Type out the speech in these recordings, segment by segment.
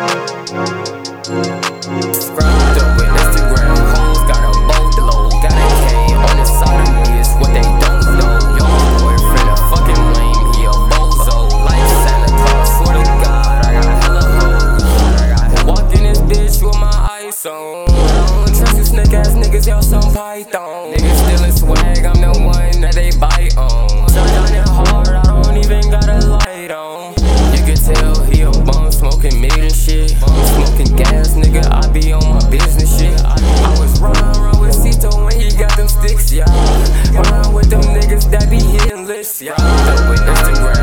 Subscribe with Instagram hoes, got low, got on the side of me, what they don't know. Yo, boyfriend a fucking lame, he a bozo. Life's a toss, swear to God, I got hoes. In this bitch with my eyes on. I don't trust you snake ass niggas, y'all some python. Niggas that be hitting lists, yeah. Instagram.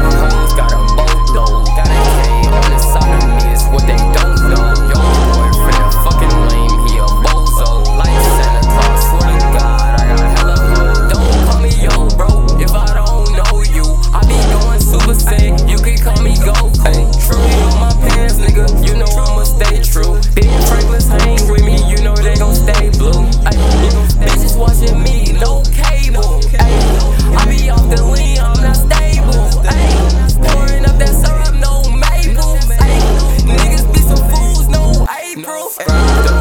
Não.